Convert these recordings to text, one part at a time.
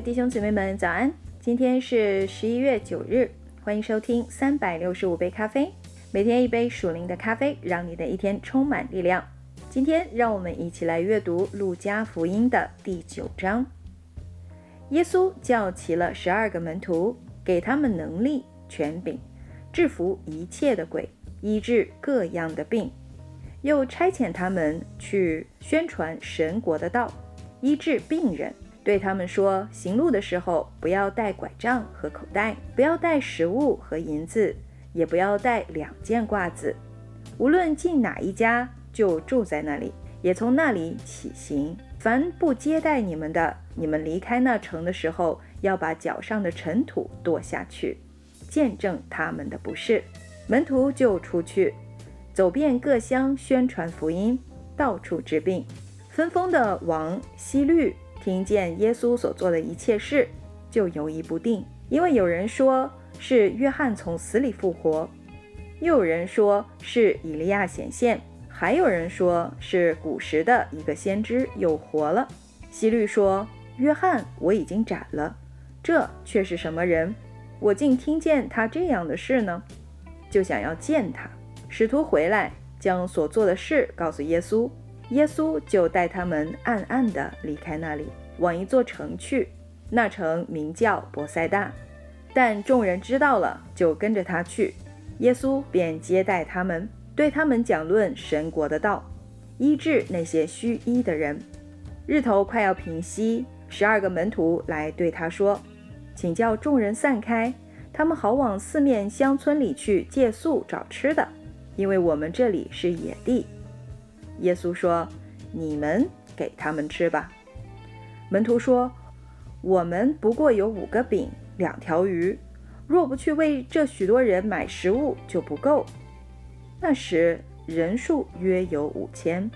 弟兄姊妹们，早安！今天是十一月九日，欢迎收听三百六十五杯咖啡，每天一杯属灵的咖啡，让你的一天充满力量。今天让我们一起来阅读路加福音的第九章。耶稣叫齐了十二个门徒，给他们能力、权柄，制服一切的鬼，医治各样的病，又差遣他们去宣传神国的道，医治病人。对他们说：行路的时候，不要带拐杖和口袋，不要带食物和银子，也不要带两件褂子。无论进哪一家，就住在那里，也从那里起行。凡不接待你们的，你们离开那城的时候，要把脚上的尘土跺下去，见证他们的不是。门徒就出去，走遍各乡，宣传福音，到处治病。分封的王希律。听见耶稣所做的一切事，就犹疑不定，因为有人说是约翰从死里复活，又有人说是以利亚显现，还有人说是古时的一个先知又活了。希律说：“约翰我已经斩了，这却是什么人？我竟听见他这样的事呢？”就想要见他。使徒回来，将所做的事告诉耶稣。耶稣就带他们暗暗地离开那里，往一座城去。那城名叫伯赛大，但众人知道了，就跟着他去。耶稣便接待他们，对他们讲论神国的道，医治那些虚医的人。日头快要平息，十二个门徒来对他说：“请叫众人散开，他们好往四面乡村里去借宿找吃的，因为我们这里是野地。”耶稣说：“你们给他们吃吧。”门徒说：“我们不过有五个饼，两条鱼，若不去为这许多人买食物，就不够。”那时人数约有五千。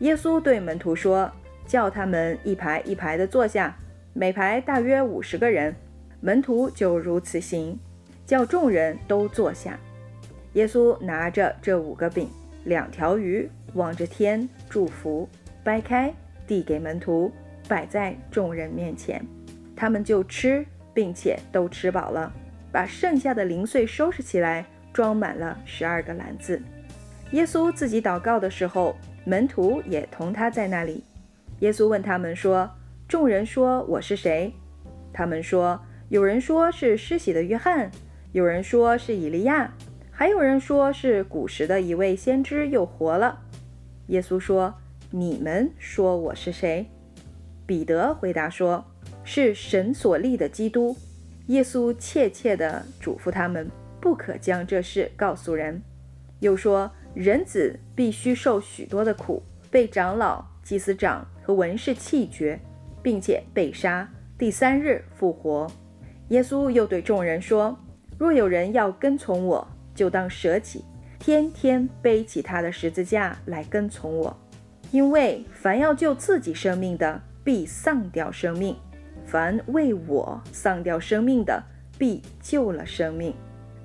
耶稣对门徒说：“叫他们一排一排的坐下，每排大约五十个人。”门徒就如此行，叫众人都坐下。耶稣拿着这五个饼。两条鱼望着天祝福，掰开递给门徒，摆在众人面前，他们就吃，并且都吃饱了，把剩下的零碎收拾起来，装满了十二个篮子。耶稣自己祷告的时候，门徒也同他在那里。耶稣问他们说：“众人说我是谁？”他们说：“有人说是施洗的约翰，有人说是以利亚。”还有人说是古时的一位先知又活了。耶稣说：“你们说我是谁？”彼得回答说：“是神所立的基督。”耶稣切切地嘱咐他们，不可将这事告诉人。又说：“人子必须受许多的苦，被长老、祭司长和文士弃绝，并且被杀，第三日复活。”耶稣又对众人说：“若有人要跟从我，”就当舍己，天天背起他的十字架来跟从我。因为凡要救自己生命的，必丧掉生命；凡为我丧掉生命的，必救了生命。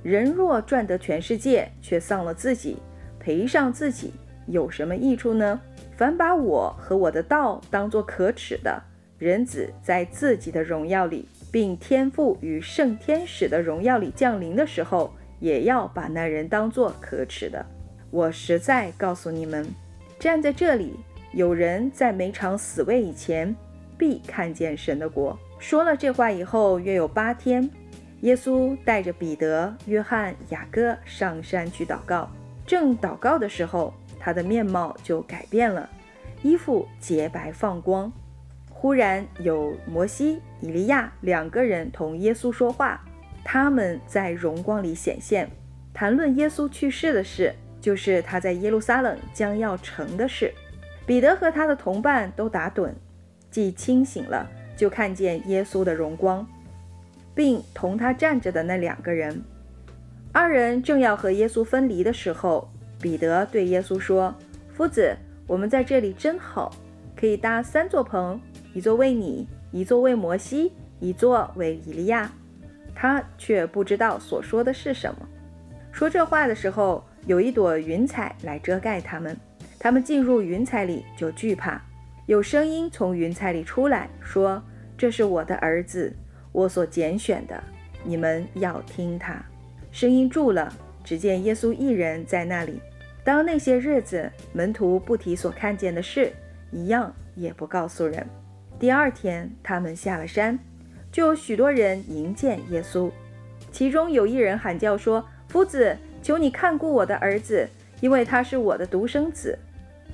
人若赚得全世界，却丧了自己，赔上自己，有什么益处呢？凡把我和我的道当作可耻的，人子在自己的荣耀里，并天赋与圣天使的荣耀里降临的时候。也要把那人当作可耻的。我实在告诉你们，站在这里，有人在每场死位以前，必看见神的国。说了这话以后，约有八天，耶稣带着彼得、约翰、雅各上山去祷告。正祷告的时候，他的面貌就改变了，衣服洁白放光。忽然有摩西、以利亚两个人同耶稣说话。他们在荣光里显现，谈论耶稣去世的事，就是他在耶路撒冷将要成的事。彼得和他的同伴都打盹，既清醒了，就看见耶稣的荣光，并同他站着的那两个人。二人正要和耶稣分离的时候，彼得对耶稣说：“夫子，我们在这里真好，可以搭三座棚，一座为你，一座为摩西，一座为以利亚。”他却不知道所说的是什么。说这话的时候，有一朵云彩来遮盖他们。他们进入云彩里就惧怕。有声音从云彩里出来，说：“这是我的儿子，我所拣选的，你们要听他。”声音住了，只见耶稣一人在那里。当那些日子，门徒不提所看见的事，一样也不告诉人。第二天，他们下了山，就有许多人迎见耶稣。其中有一人喊叫说：“夫子，求你看顾我的儿子，因为他是我的独生子。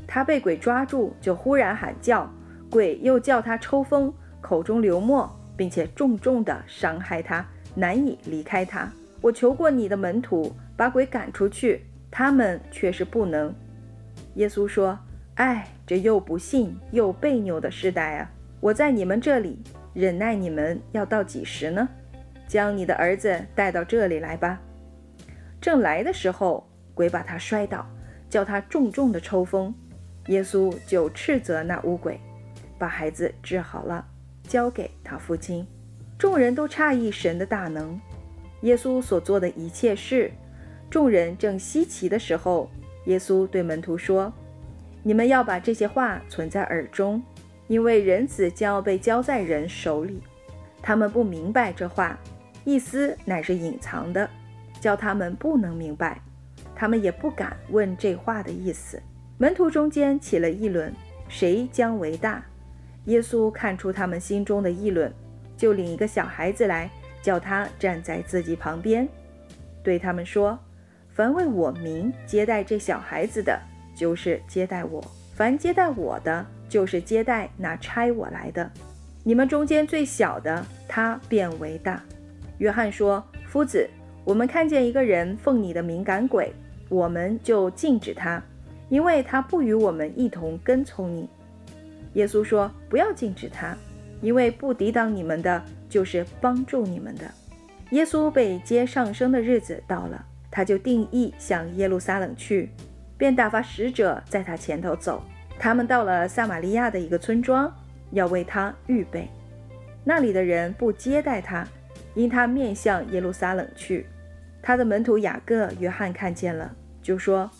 他被鬼抓住，就忽然喊叫，鬼又叫他抽风，口中流沫，并且重重地伤害他，难以离开他。”我求过你的门徒把鬼赶出去，他们却是不能。耶稣说：“哎，这又不信又悖扭的时代啊！我在你们这里忍耐你们要到几时呢？将你的儿子带到这里来吧。”正来的时候，鬼把他摔倒，叫他重重的抽风。耶稣就斥责那乌鬼，把孩子治好了，交给他父亲。众人都诧异神的大能。耶稣所做的一切事，众人正稀奇的时候，耶稣对门徒说：“你们要把这些话存在耳中，因为人子将要被交在人手里。他们不明白这话，意思乃是隐藏的，叫他们不能明白。他们也不敢问这话的意思。”门徒中间起了议论，谁将为大？耶稣看出他们心中的议论，就领一个小孩子来。叫他站在自己旁边，对他们说：“凡为我名接待这小孩子的，就是接待我；凡接待我的，就是接待那差我来的。你们中间最小的，他便为大。”约翰说：“夫子，我们看见一个人奉你的敏感鬼，我们就禁止他，因为他不与我们一同跟从你。”耶稣说：“不要禁止他，因为不抵挡你们的。”就是帮助你们的。耶稣被接上升的日子到了，他就定义向耶路撒冷去，便打发使者在他前头走。他们到了撒玛利亚的一个村庄，要为他预备。那里的人不接待他，因他面向耶路撒冷去。他的门徒雅各、约翰看见了，就说：“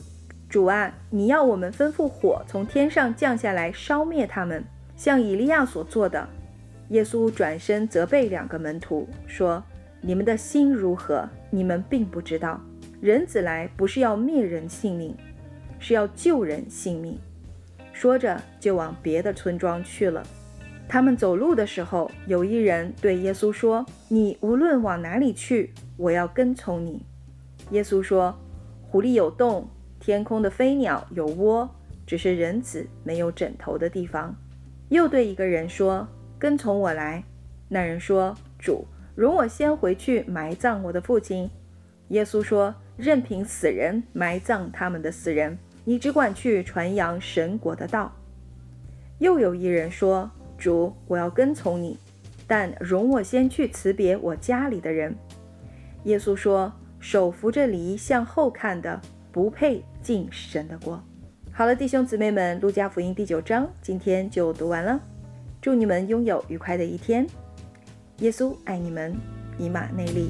主啊，你要我们吩咐火从天上降下来烧灭他们，像以利亚所做的。”耶稣转身责备两个门徒，说：“你们的心如何？你们并不知道。人子来不是要灭人性命，是要救人性命。”说着，就往别的村庄去了。他们走路的时候，有一人对耶稣说：“你无论往哪里去，我要跟从你。”耶稣说：“狐狸有洞，天空的飞鸟有窝，只是人子没有枕头的地方。”又对一个人说。跟从我来。那人说：“主，容我先回去埋葬我的父亲。”耶稣说：“任凭死人埋葬他们的死人，你只管去传扬神国的道。”又有一人说：“主，我要跟从你，但容我先去辞别我家里的人。”耶稣说：“手扶着犁向后看的，不配进神的国。”好了，弟兄姊妹们，《路加福音》第九章今天就读完了。祝你们拥有愉快的一天。耶稣爱你们，以马内利。